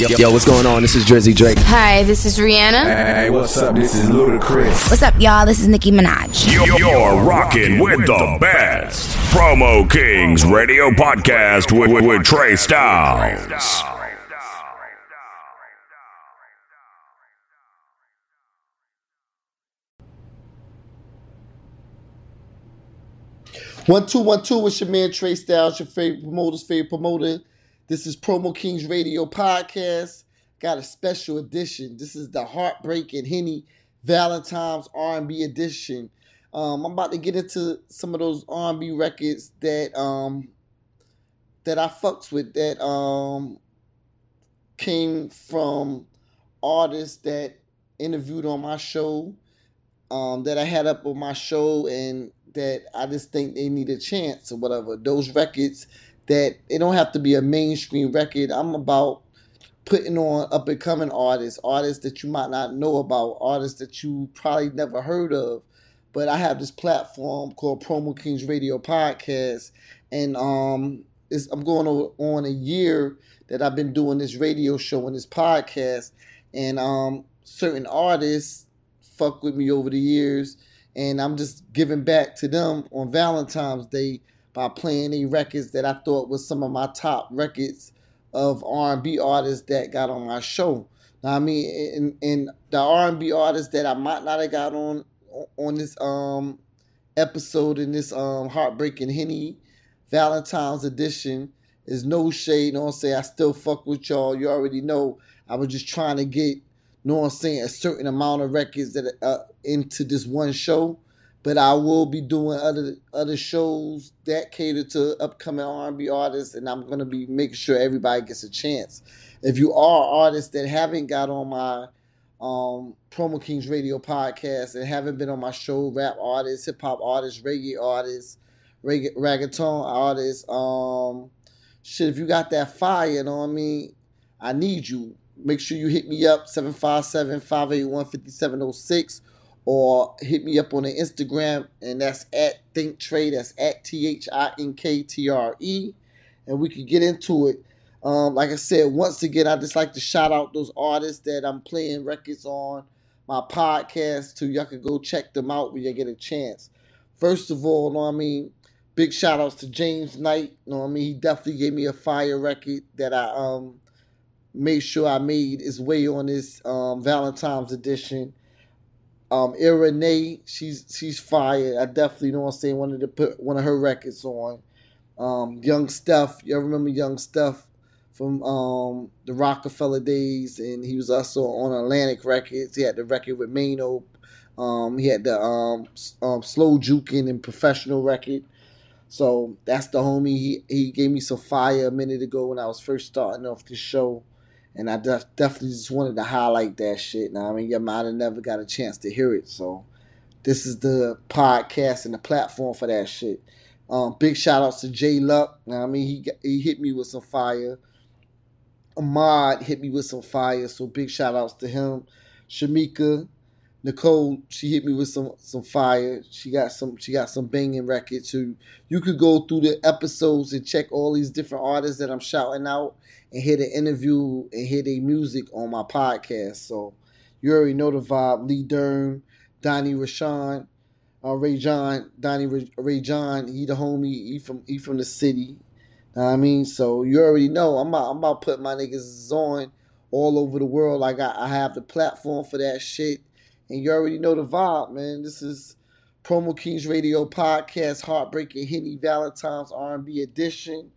Yo, yo, yo, what's going on? This is Drizzy Drake. Hi, this is Rihanna. Hey, what's up? This is Ludacris. What's up, y'all? This is Nicki Minaj. You're, you're rocking with the best. Promo Kings Radio Podcast with, with, with Trey Styles. One two one two. It's your man Trey Styles, your favorite promoter's favorite promoter. This is Promo Kings Radio Podcast. Got a special edition. This is the Heartbreaking Henny Valentine's R&B edition. Um, I'm about to get into some of those R&B records that um that I fucks with that um came from artists that interviewed on my show um that I had up on my show and that I just think they need a chance or whatever. Those records that it don't have to be a mainstream record. I'm about putting on up and coming artists, artists that you might not know about, artists that you probably never heard of. But I have this platform called Promo Kings Radio Podcast, and um, I'm going on a year that I've been doing this radio show and this podcast, and um, certain artists fuck with me over the years, and I'm just giving back to them on Valentine's Day by playing the records that I thought was some of my top records of R&B artists that got on my show. Now I mean, and, and the R&B artists that I might not have got on on this um episode in this um heartbreaking Henny Valentine's edition is no shade. No, I'm saying I still fuck with y'all. You already know. I was just trying to get, no, I'm saying a certain amount of records that uh, into this one show. But I will be doing other other shows that cater to upcoming R&B artists, and I'm gonna be making sure everybody gets a chance. If you are artists that haven't got on my um, Promo Kings Radio podcast and haven't been on my show, rap artists, hip hop artists, reggae artists, reggae, reggaeton artists, um, shit, if you got that fire, you know what I mean? I need you. Make sure you hit me up, 757 581 5706 or hit me up on the Instagram, and that's at Think Tre. That's at T H I N K T R E, and we can get into it. Um, like I said, once again, I just like to shout out those artists that I'm playing records on my podcast. To y'all can go check them out when you get a chance. First of all, you know what I mean, big shout outs to James Knight. You know what I mean, he definitely gave me a fire record that I um made sure I made its way on this um, Valentine's edition. Um, Renee, she's she's fire. I definitely know I'm saying wanted to put one of her records on. Um, Young Steff, you remember Young Steff from um, the Roc-A-Fella days, and he was also on Atlantic Records. He had the record with Mano. Um, he had the um, um, Slow Juking and Professional record. So that's the homie. He he gave me some fire a minute ago when I was first starting off the show and I def- definitely just wanted to highlight that shit. Now, I mean, you might have never got a chance to hear it, so this is the podcast and the platform for that shit. Um, big shout outs to Jay Luck. Now, I mean, he he hit me with some fire. Ahmad hit me with some fire, so big shout outs to him. Shamika, Nicole, she hit me with some some fire. She got some she got some banging records. So you could go through the episodes and check all these different artists that I'm shouting out and hear the interview and hear their music on my podcast. So you already know the vibe. Lee Dern, Donnie Rashawn, uh, Ray John, Donnie Ray, Ray John. He the homie. He from he from the city. I mean, so you already know I'm about, I'm about putting my niggas on all over the world. I got I have the platform for that shit, and you already know the vibe, man. This is Promo Kings Radio Podcast, Heartbreaking Henny Valentine's R&B edition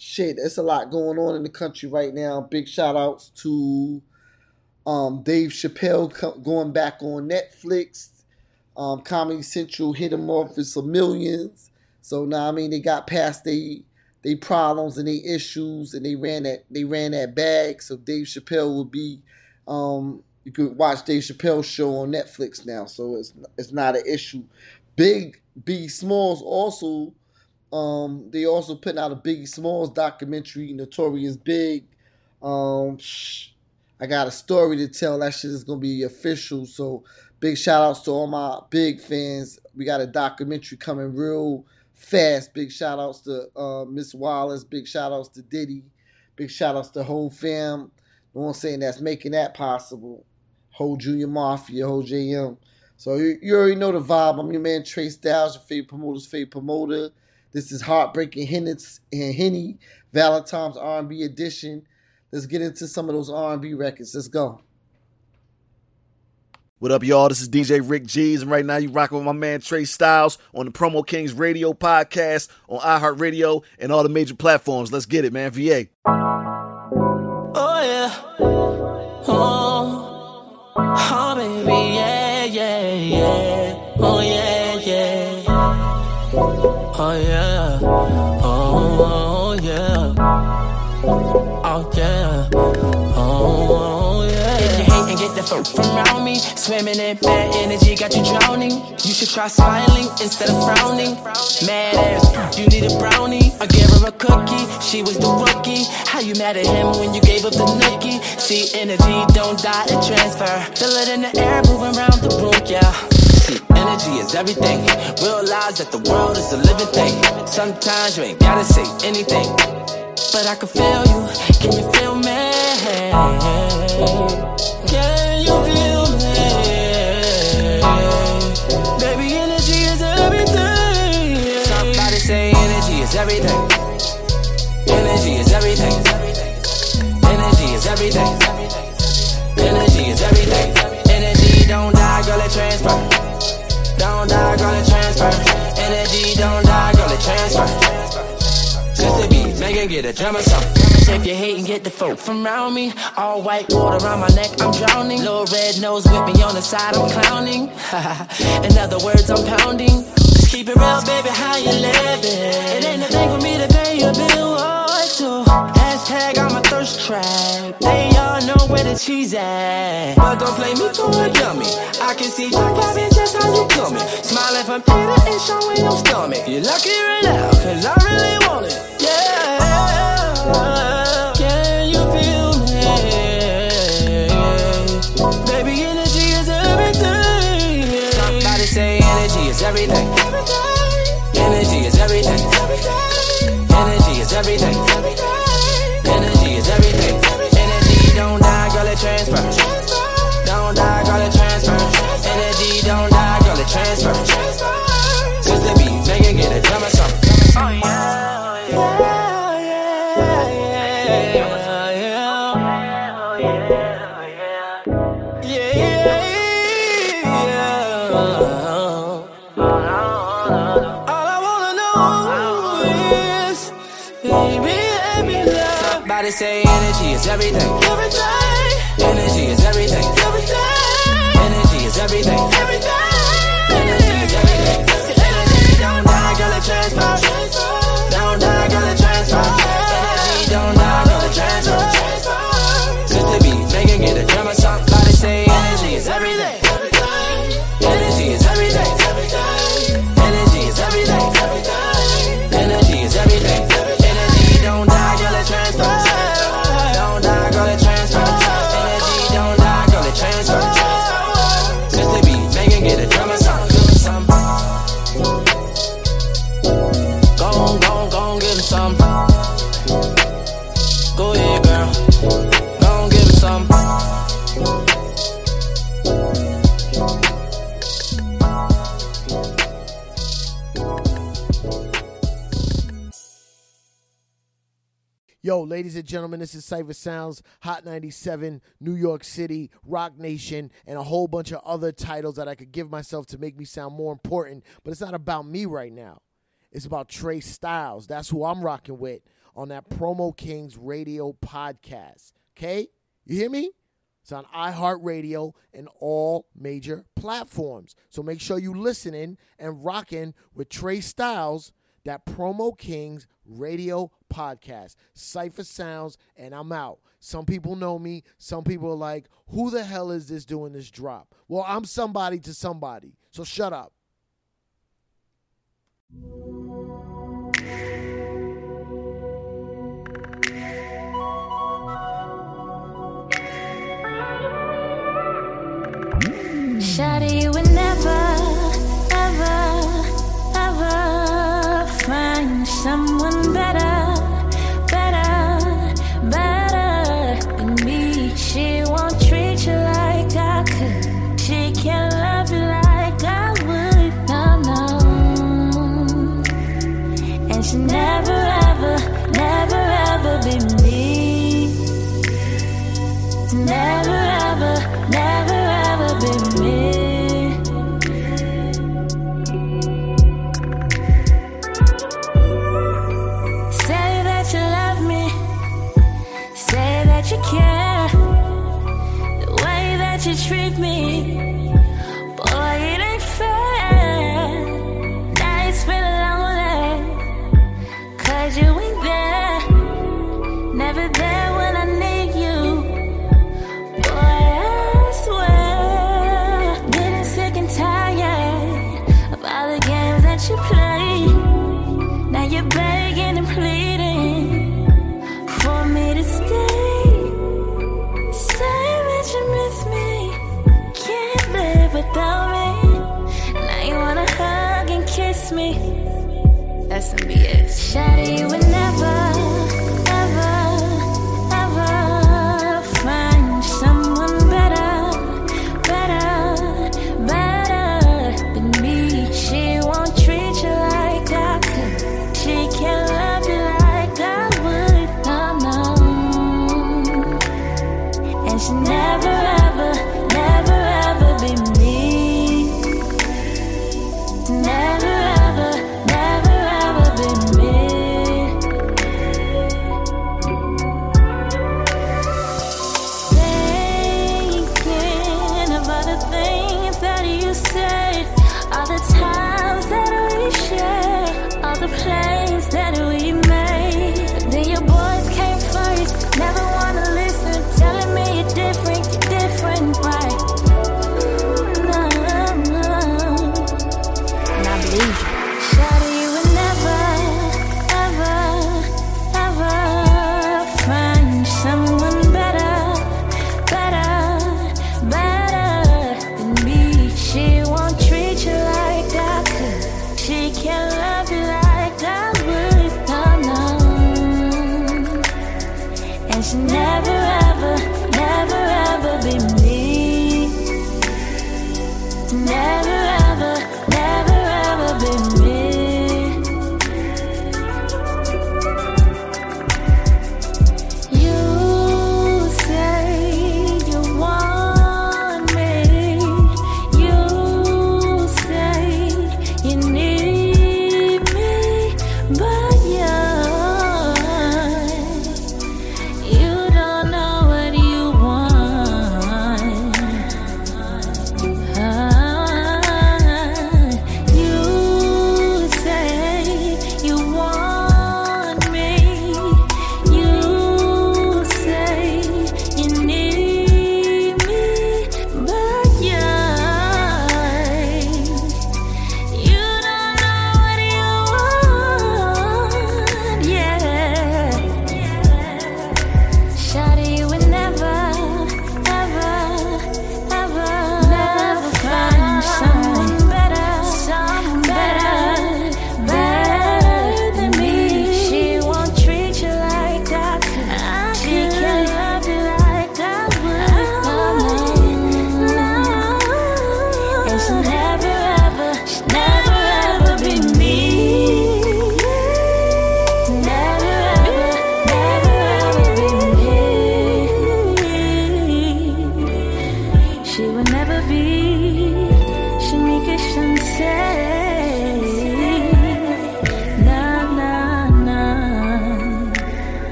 shit, there's a lot going on in the country right now. Big shout outs to um, Dave Chappelle going back on Netflix. Um, Comedy Central hit him off with some millions. So now I mean they got past they they problems and they issues and they ran that they ran that bag. So Dave Chappelle will be um, you could watch Dave Chappelle's show on Netflix now. So it's it's not an issue. Big B Smalls also um, they also putting out a Biggie Smalls documentary, Notorious Big. Um, I got a story to tell. That shit is gonna be official. So big shout outs to all my big fans. We got a documentary coming real fast. Big shout outs to uh, Miss Wallace. Big shout outs to Diddy. Big shout outs to whole fam. know what I'm saying? That's making that possible. Whole Junior Mafia, whole JM. So you, you already know the vibe. I'm your man Trey Styles, your favorite promoter's favorite promoter. This is Heartbreaking Henny, and Henny Valentine's R&B edition. Let's get into some of those R&B records. Let's go. What up, y'all? This is DJ Rick G's, and right now you rocking with my man Trey Styles on the Promo Kings Radio podcast on iHeartRadio and all the major platforms. Let's get it, man. VA. Oh yeah. Oh, oh yeah. Oh yeah. Oh yeah. If you hate and get the fuck from around me, swimming in bad energy got you drowning. You should try smiling instead of frowning. Mad ass, you need a brownie. I gave her a cookie, she was the rookie. How you mad at him when you gave up the nookie? See, energy don't die, it transfer. Feel it in the air, moving around the room, yeah. Energy is everything. Realize that the world is a living thing. Sometimes you ain't gotta say anything. But I can feel you. Can you feel me? Can you feel me? Baby, energy is everything. Somebody say energy is everything. Energy is everything. Energy is everything. Don't die, girl, it transfer. Energy don't die, girl, it transfer. Sister make it get a drum or something. If you hate and get the folk from around me, all white water around my neck, I'm drowning. Little red nose with me on the side, I'm clowning. In other words, I'm pounding. Just keep it real, baby, how you living? It ain't a thing for me to pay your bill or two. Hashtag I'm a thirst trap. They all know where the cheese at. But don't play me for a dummy. I can see you popping just how you coming. Smiling from to ear, showing your stomach. You're lucky right now, cause I really want it. Yeah. Can you feel me? Baby, energy is everything. Somebody say energy is everything. Energy is everything. Baby, let me love. Somebody say energy is everything. Everything. Energy is everything. Everything. Energy is everything. Everything. Ladies and gentlemen, this is Cipha Sounds, Hot 97, New York City, Roc Nation, and a whole bunch of other titles that I could give myself to make me sound more important. But it's not about me right now. It's about Trey Styles. That's who I'm rocking with on that Promo Kings radio podcast. Okay? You hear me? It's on iHeartRadio and all major platforms. So make sure you listening and rocking with Trey Styles, that Promo Kings radio podcast. Cipha Sounds, and I'm out. Some people know me. Some people are like, who the hell is this doing this drop? Well, I'm somebody to somebody. So shut up.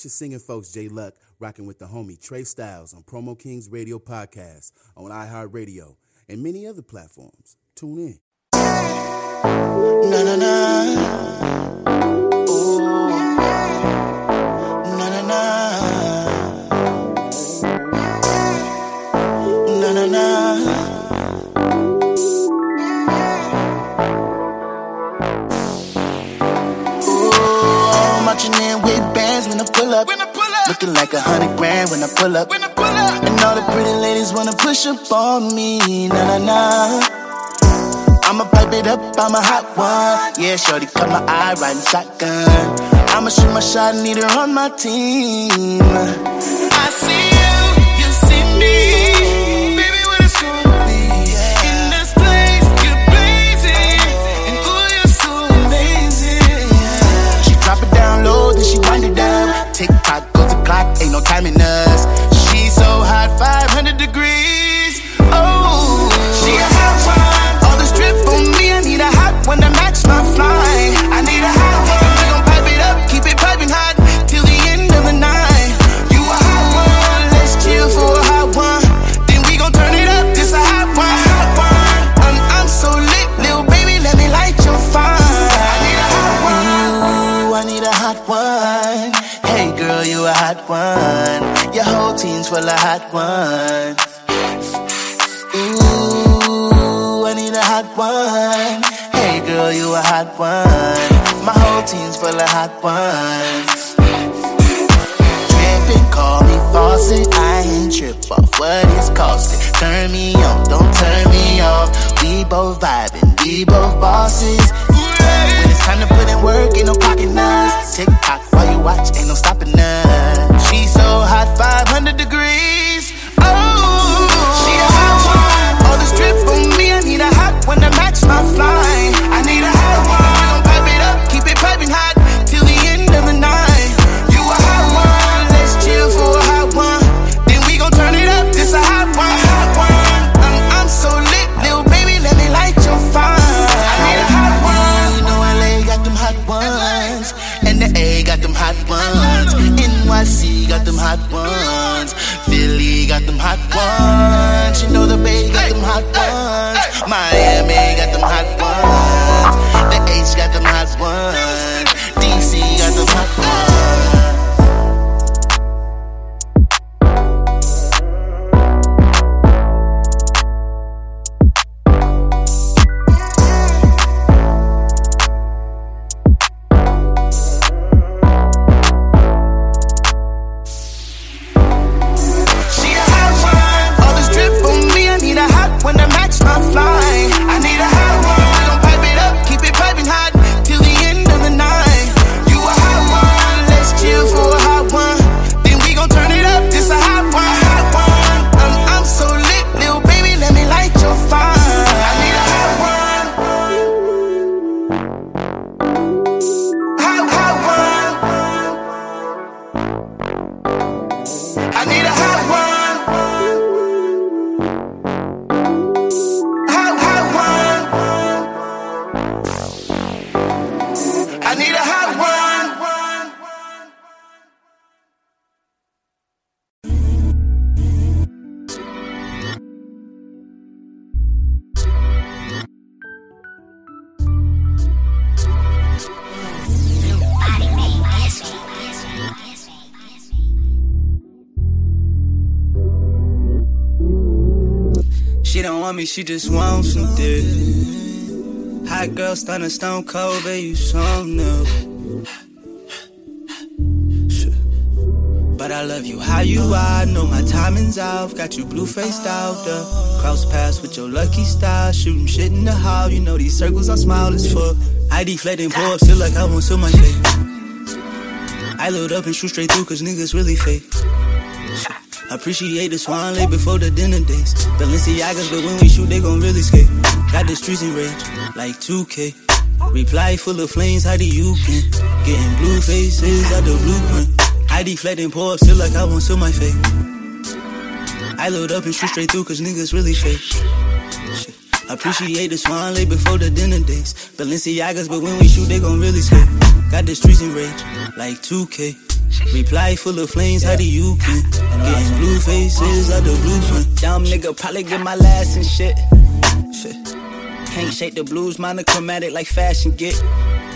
it's your singing folks, Jay Luck, rocking with the homie Trey Styles on Promo Kings Radio Podcast on iHeartRadio and many other platforms. Tune in. Na, na, na. looking like a hundred grand when I pull up. When I pull up. And all the pretty ladies wanna push up on me. nah nah nah. I'ma pipe it up, I'm a hot one. Yeah, shorty cut my eye riding shotgun. I'ma shoot my shot, need her on my team. I see. Ain't no timing us. She's so hot, 500 degrees. Of hot ones. Ooh, I need a hot one. Hey girl, you a hot one. My whole team's full of hot ones. Trippin', call me faucet. I ain't trip off what it's costing. Turn me on, don't turn me off. We both vibing, we both bosses. When it's time to put in work, ain't no clocking us. Tick tock while you watch, ain't no stopping us. Degrees. Don't want me, she just wants some dick. Hot girl, stunning stone cold, baby, you something new. But I love you how you are, know my timing's off. Got you blue faced out the cross paths with your lucky style. Shooting shit in the hall, you know these circles I smile as fuck. I deflating, pull up, feel like I want to my face. I load up and shoot straight through, cause niggas really fake. Appreciate the swan late before the dinner dates. Balenciagas, but when we shoot, they gon' really skate. Got the streets in rage, like 2K. Reply full of flames, how do you can? Getting blue faces out the blueprint. I deflect and pour up, still like I want to my face. I load up and shoot straight through, cause niggas really fake. Appreciate the swan late before the dinner dates. Balenciagas, but when we shoot, they gon' really skate. Got the streets in rage, like 2K. Reply full of flames, how do you can? Getting blue faces out the blueprint. Dumb nigga probably get my last and shit. Shit. Can't shake the blues, monochromatic like fashion get.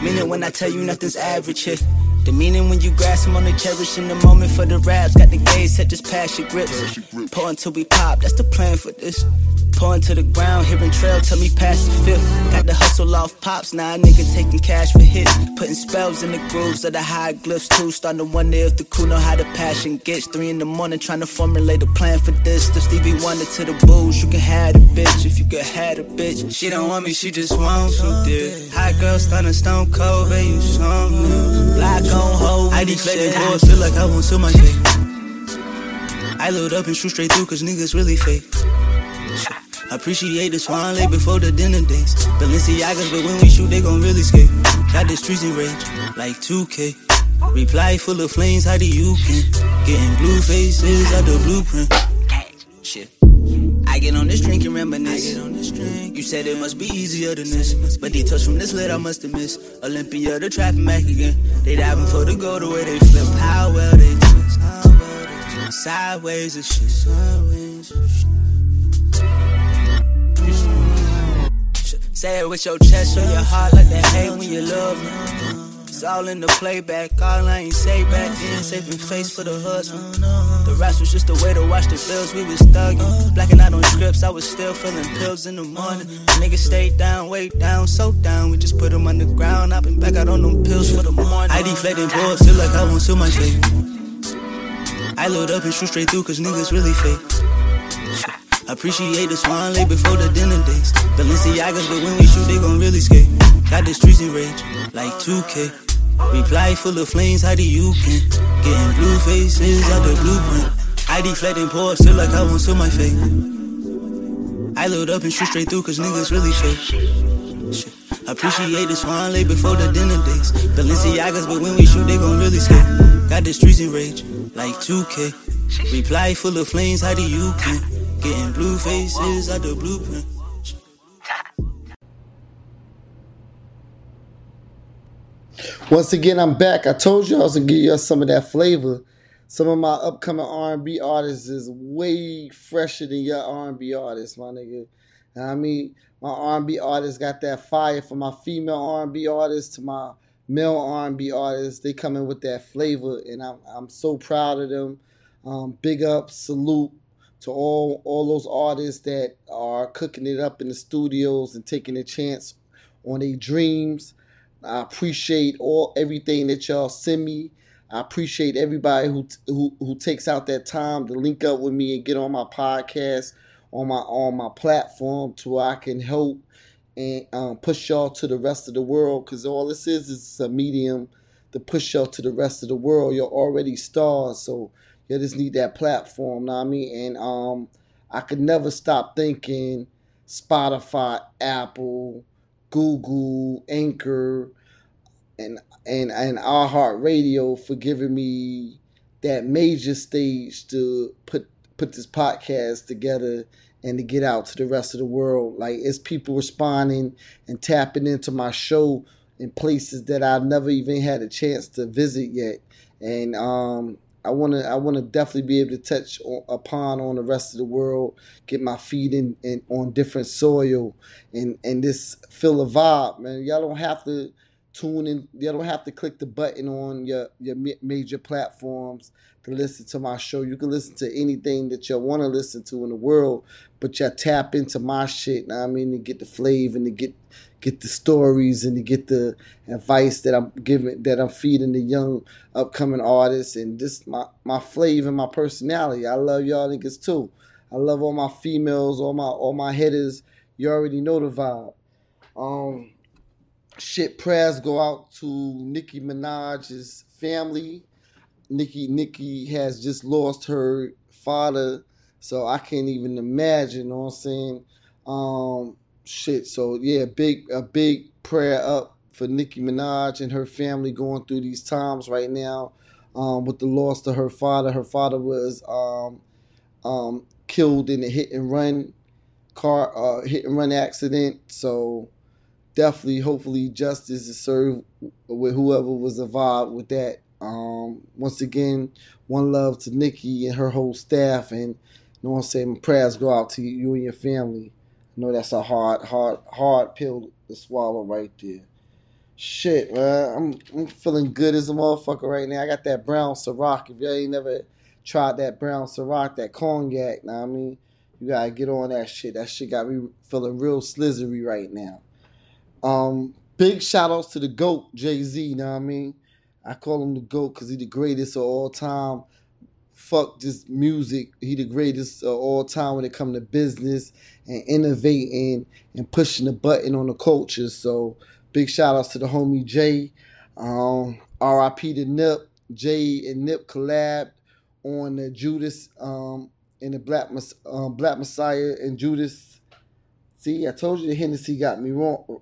Meaning when I tell you nothing's average here. The meaning when you grasp them on the cherish in the moment for the raps. Got the gauge set, just pass your grips. Pour until we pop, that's the plan for this. Pouring to the ground, hearing trail, tell me pass the fifth. Got the hustle off pops, now a nigga taking cash for hits. Putting spells in the grooves of the high hieroglyphs too. Starting to wonder if the crew know how the passion gets. Three in the morning, trying to formulate a plan for this. The Stevie Wonder to the booze, you can have the bitch if you could have the bitch. She don't want me, she just wants some dick. Hot girl, stunning stone cold, baby, you something new. Black on hold, I deflating boys, feel like I want to my face. I load up and shoot straight through, cause niggas really fake. Appreciate the swan late before the dinner dates. Balenciagas, but when we shoot, they gon' really skate. Got the streets in rage, like 2K. Reply full of flames, how do you can? Getting blue faces out the blueprint. Shit. I get on this drink and reminisce. I get on this drink. You said it must be easier than this. But they touch from this lit, I must have missed. Olympia, the trapping back again. They diving for the gold, the way they flip. How well they twist. Sideways and shit. Sideways and shit. Say it with your chest or your heart like that hate when you love me. It's all in the playback, all I ain't say back then. Saving face for the husband. The rest was just a way to watch the bills, we was thugging. Blacking out on scripts, I was still feeling pills in the morning. Niggas stayed down, way down, so down. We just put them on the ground, I been back out on them pills for the morning. I deflating boards, feel like I won't seal my fate. I load up and shoot straight through, cause niggas really fake. Appreciate the swan late before the dinner dates. Balenciagas, but when we shoot, they gon' really skate. Got the streets in rage, like 2K. Reply full of flames, how do you can? Getting blue faces out the blueprint. I deflecting pores, feel like I won't seal my fate. I load up and shoot straight through, cause niggas really fake. Appreciate the swan late before the dinner dates. Balenciagas, but when we shoot, they gon' really skate. Got the streets in rage, like 2K. Reply full of flames, how do you can? Getting blue faces out the blueprint. Once again, I'm back. I told you I was gonna give you some of that flavor. Some of my upcoming R&B artists is way fresher than your R&B artists, my nigga. I mean, my R&B artists got that fire from my female R&B artists to my male R&B artists. They come in with that flavor, and I'm I'm so proud of them. Um, big up, salute to all all those artists that are cooking it up in the studios and taking a chance on their dreams. I appreciate all everything that y'all send me. I appreciate everybody who who who takes out that time to link up with me and get on my podcast on my on my platform to where I can help and um, push y'all to the rest of the world. Cause all this is is a medium to push y'all to the rest of the world. You're already stars, so you just need that platform. Know what I mean? And um, I could never stop thinking Spotify, Apple, Google, Anchor, and and and iHeartRadio for giving me that major stage to put put this podcast together and to get out to the rest of the world. Like it's people responding and tapping into my show in places that I've never even had a chance to visit yet. And um, I want to I want to definitely be able to touch on, upon on the rest of the world, get my feet in, in on different soil, and and this feel a vibe, man. Y'all don't have to tune in. Y'all don't have to click the button on your your major platforms to listen to my show. You can listen to anything that you want to listen to in the world, but you tap into my shit. Now I mean to get the flavor and to get get the stories and to get the advice that I'm giving that I'm feeding the young upcoming artists and just my my flavor and my personality. I love y'all niggas too. I love all my females, all my all my hitters. You already know the vibe. Um shit prayers go out to Nicki Minaj's family. Nicki Nicki has just lost her father, so I can't even imagine, you know what I'm saying? Um shit. So yeah, big a big prayer up for Nicki Minaj and her family going through these times right now um, with the loss to her father. Her father was um, um, killed in a hit and run car uh, hit and run accident. So definitely, hopefully, justice is served with whoever was involved with that. Um, once again, one love to Nicki and her whole staff, and you know what I'm saying. Prayers go out to you and your family. I know that's a hard, hard, hard pill to swallow right there. Shit, man, I'm I'm feeling good as a motherfucker right now. I got that brown Ciroc. If y'all ain't never tried that brown Ciroc, that cognac, now I mean, you gotta get on that shit. That shit got me feeling real slizery right now. Um, big shout outs to the GOAT, Jay Z, know what I mean? I call him the GOAT because he the greatest of all time fuck just music. He the greatest of all time when it come to business and innovating and pushing the button on the culture. So big shout outs to the homie Jay. Um, R.I.P. to Nip. Jay and Nip collabed on the Judas um, and the Black um, Black Messiah and Judas. See, I told you the Hennessy got me wrong.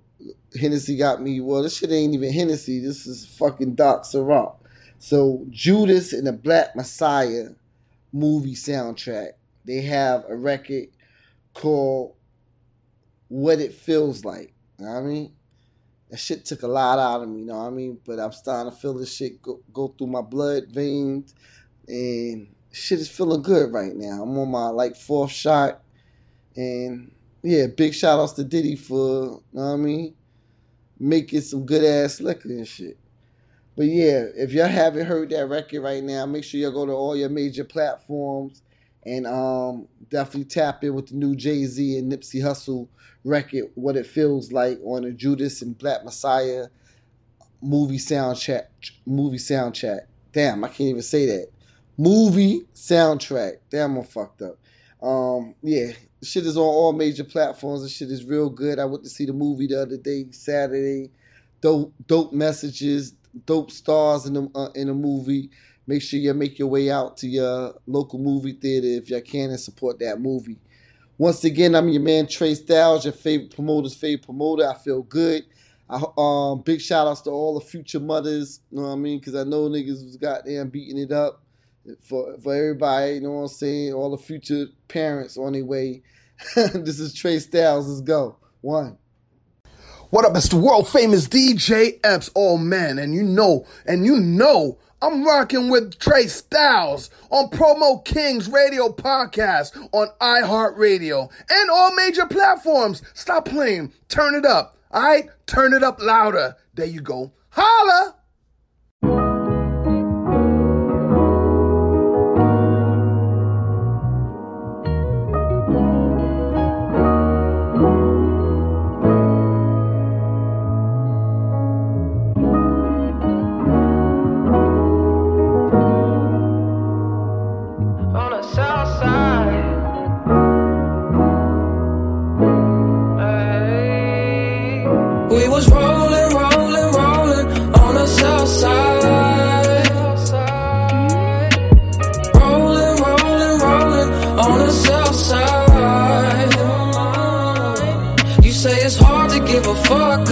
Hennessy got me. Well, this shit ain't even Hennessy. This is fucking Doc Ciroc. So Judas and the Black Messiah movie soundtrack. They have a record called What It Feels Like. You know what I mean? That shit took a lot out of me, you know what I mean? But I'm starting to feel this shit go, go through my blood veins and shit is feeling good right now. I'm on my like fourth shot. And yeah, big shout outs to Diddy for, you know what I mean? Making some good ass liquor and shit. But yeah, if y'all haven't heard that record right now, make sure y'all go to all your major platforms and um, definitely tap in with the new Jay Z and Nipsey Hussle record, What It Feels Like, on the Judas and Black Messiah movie soundtrack. Movie soundtrack. Damn, I can't even say that. Movie soundtrack. Damn, I'm fucked up. Um, yeah, shit is on all major platforms. The shit is real good. I went to see the movie the other day, Saturday. Dope, dope messages, dope stars in the uh, in the movie. Make sure you make your way out to your local movie theater if you can and support that movie. Once again, I'm your man Trey Styles, your favorite promoter's favorite promoter. I feel good. I, um, big shout outs to all the future mothers. You know what I mean? Because I know niggas was goddamn beating it up for for everybody. You know what I'm saying? All the future parents on their way. this is Trey Styles. Let's go. One. What up? It's the world famous DJ Epps, all man, and you know, and you know, I'm rocking with Trey Styles on Promo Kings Radio Podcast on iHeartRadio and all major platforms. Stop playing, turn it up. All right, turn it up louder. There you go. Holla.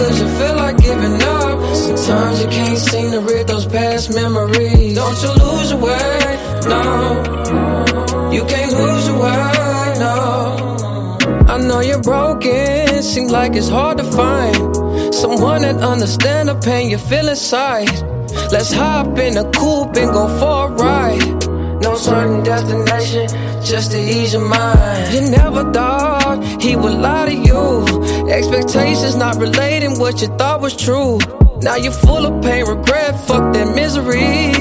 Cause you feel like giving up. Sometimes you can't seem to rid those past memories. Don't you lose your way, no. You can't lose your way, no. I know you're broken, seems like it's hard to find someone that understand the pain you feel inside. Let's hop in a coupe and go for a ride. No certain destination, just to ease your mind. You never thought he would lie to you. Expectations not relating what you thought was true. Now you're full of pain, regret, fuck that misery.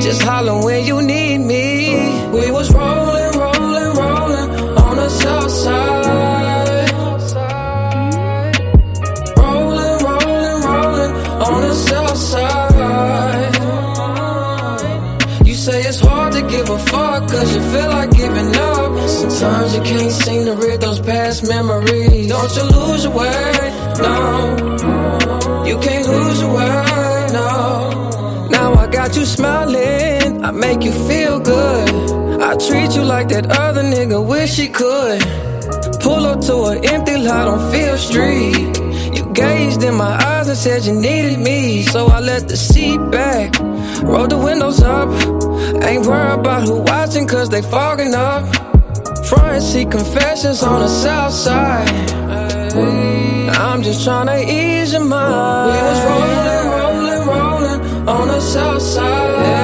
Just holler when you need me. Don't you lose your way, no. You can't lose your way, no. Now I got you smiling, I make you feel good. I treat you like that other nigga wish he could. Pull up to an empty lot on Field Street. You gazed in my eyes and said you needed me. So I let the seat back, roll the windows up. Ain't worried about who watching cause they fogging up. Front seat confessions on the south side. I'm just tryna ease your mind. We was rolling, rolling, rolling on the south side.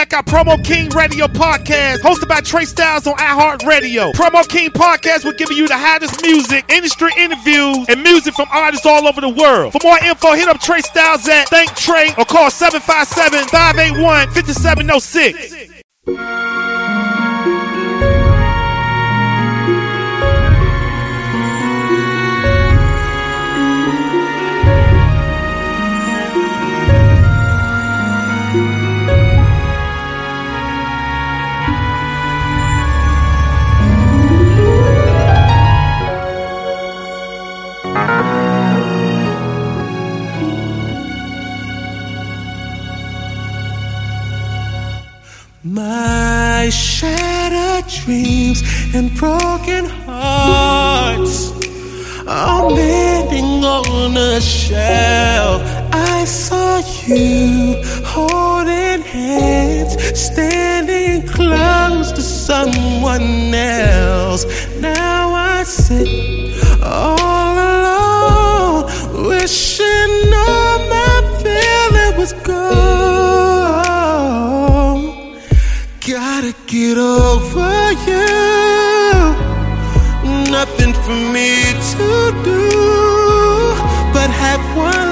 Check out Promo King Radio Podcast, hosted by Trey Styles on iHeartRadio. Promo King Podcast will give you the hottest music, industry interviews, and music from artists all over the world. For more info, hit up Trey Styles at Thank Trey or call 757 581 5706. and pride. one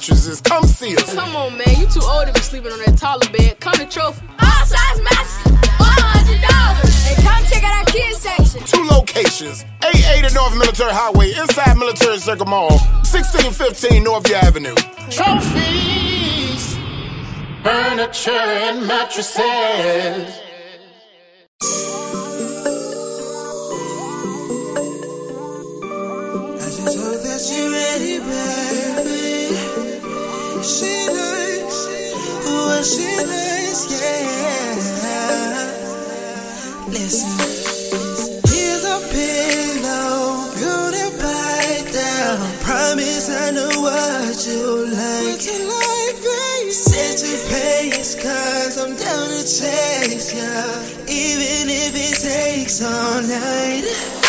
mattresses. Come see us. Come on, man. You too old to be sleeping on that taller bed. Come to Trophy. All size mattresses. $100. And come check out our kids section. Two locations. 88 and North Military Highway. Inside Military Circle Mall. 1615 Northview Avenue. Trophies. Furniture and mattresses. she ready, baby. merciless, yeah. Listen, here's a pillow, beauty bite down. Promise I know what you like. What you like. Set your pace, cause I'm down to chase. Yeah. Even if it takes all night.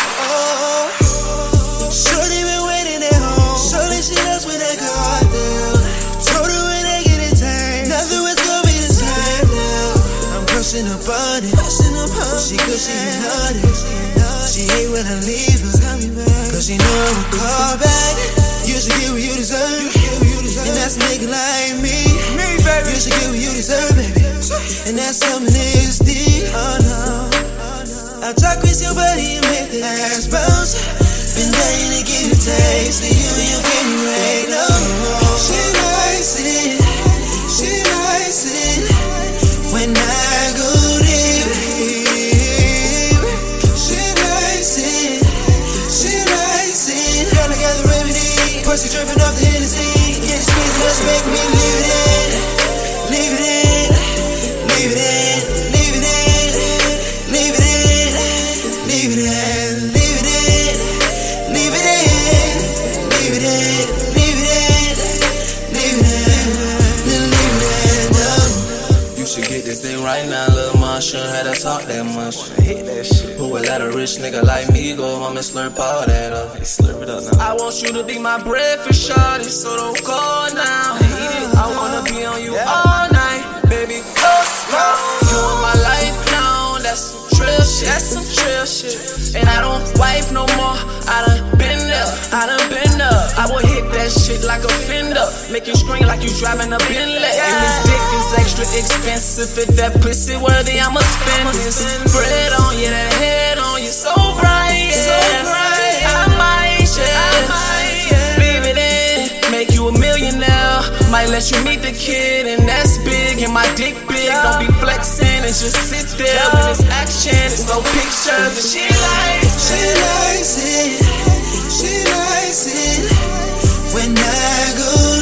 She know it. She hate when I leave her. Cause she know I will call back. You should get what you deserve. And that's a nigga like me. You should get what you deserve, baby. And that's something niggas need. Oh no. I talk with your buddy and make the ass bounce. Been dying to get a taste of you you me right no She remedy. Dripping off the Hennessy. Get squeezed, let's make me leave it in. Leave it in. Leave it in. Leave it in. Leave it in. Leave it in. Leave it in. Leave it in. Leave it in. Leave it in. Leave it in. Leave it in. You should get this thing right now, little mom. Shouldn't have to talk that much. Hit that shit. Would let a rich nigga like me go and slurp all that up? Hey, slurp it up now. I want you to be my breakfast shawty, so don't go now. I wanna be on you all night, baby. Go slow. You in my life now, that's some trill shit. That's some trill shit. And I don't wife no more. I done been there, I done been there. I will hit shit like a fender, make you scream like you driving a Bentley. And this dick is extra expensive. If that pussy worthy, I'ma spend this bread on you, that head on you, so bright, yeah. So bright. I might, yeah. Leave it in, make you a millionaire. Might let you meet the kid, and that's big. And my dick big, don't be flexing and just sit there when it's action. It's no pictures, and she likes She likes it. She likes it. When I go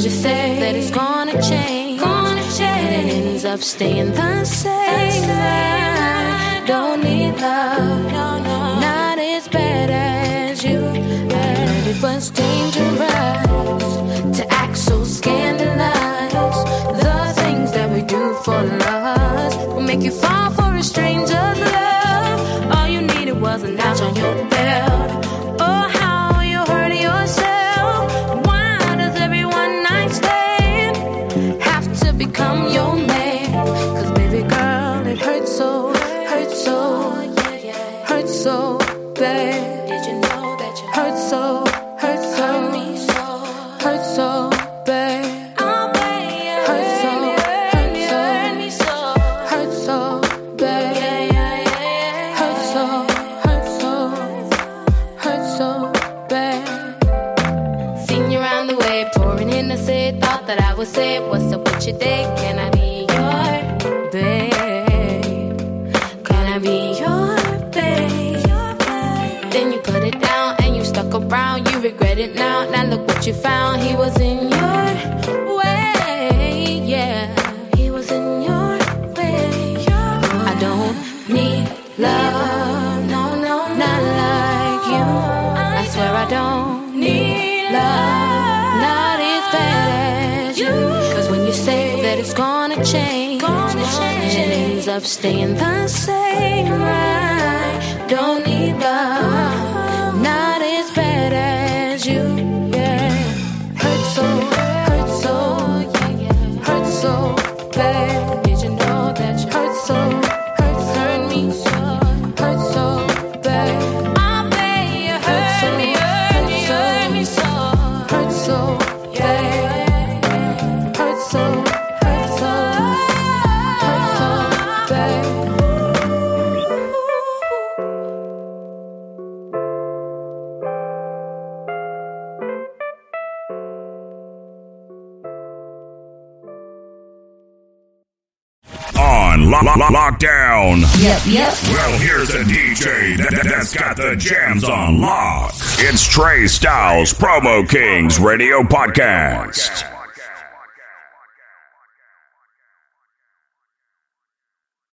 Cause you say that it's gonna change. Gonna change. And it ends up staying the same. I don't need love. No, no. Not as bad as you. And it was dangerous to act so scandalized. The things that we do for love will make you fall for a stranger's love. All you needed was a notch on your belt. Oh, how you hurt yourself. 朋友。you think? Can I be your babe? Can I be your babe? Your babe? Then you put it down and you stuck around. You regret it now. Now look what you found staying the same. I don't need love. The Jams on Lock. It's Trey Styles, Promo Kings Radio Podcast.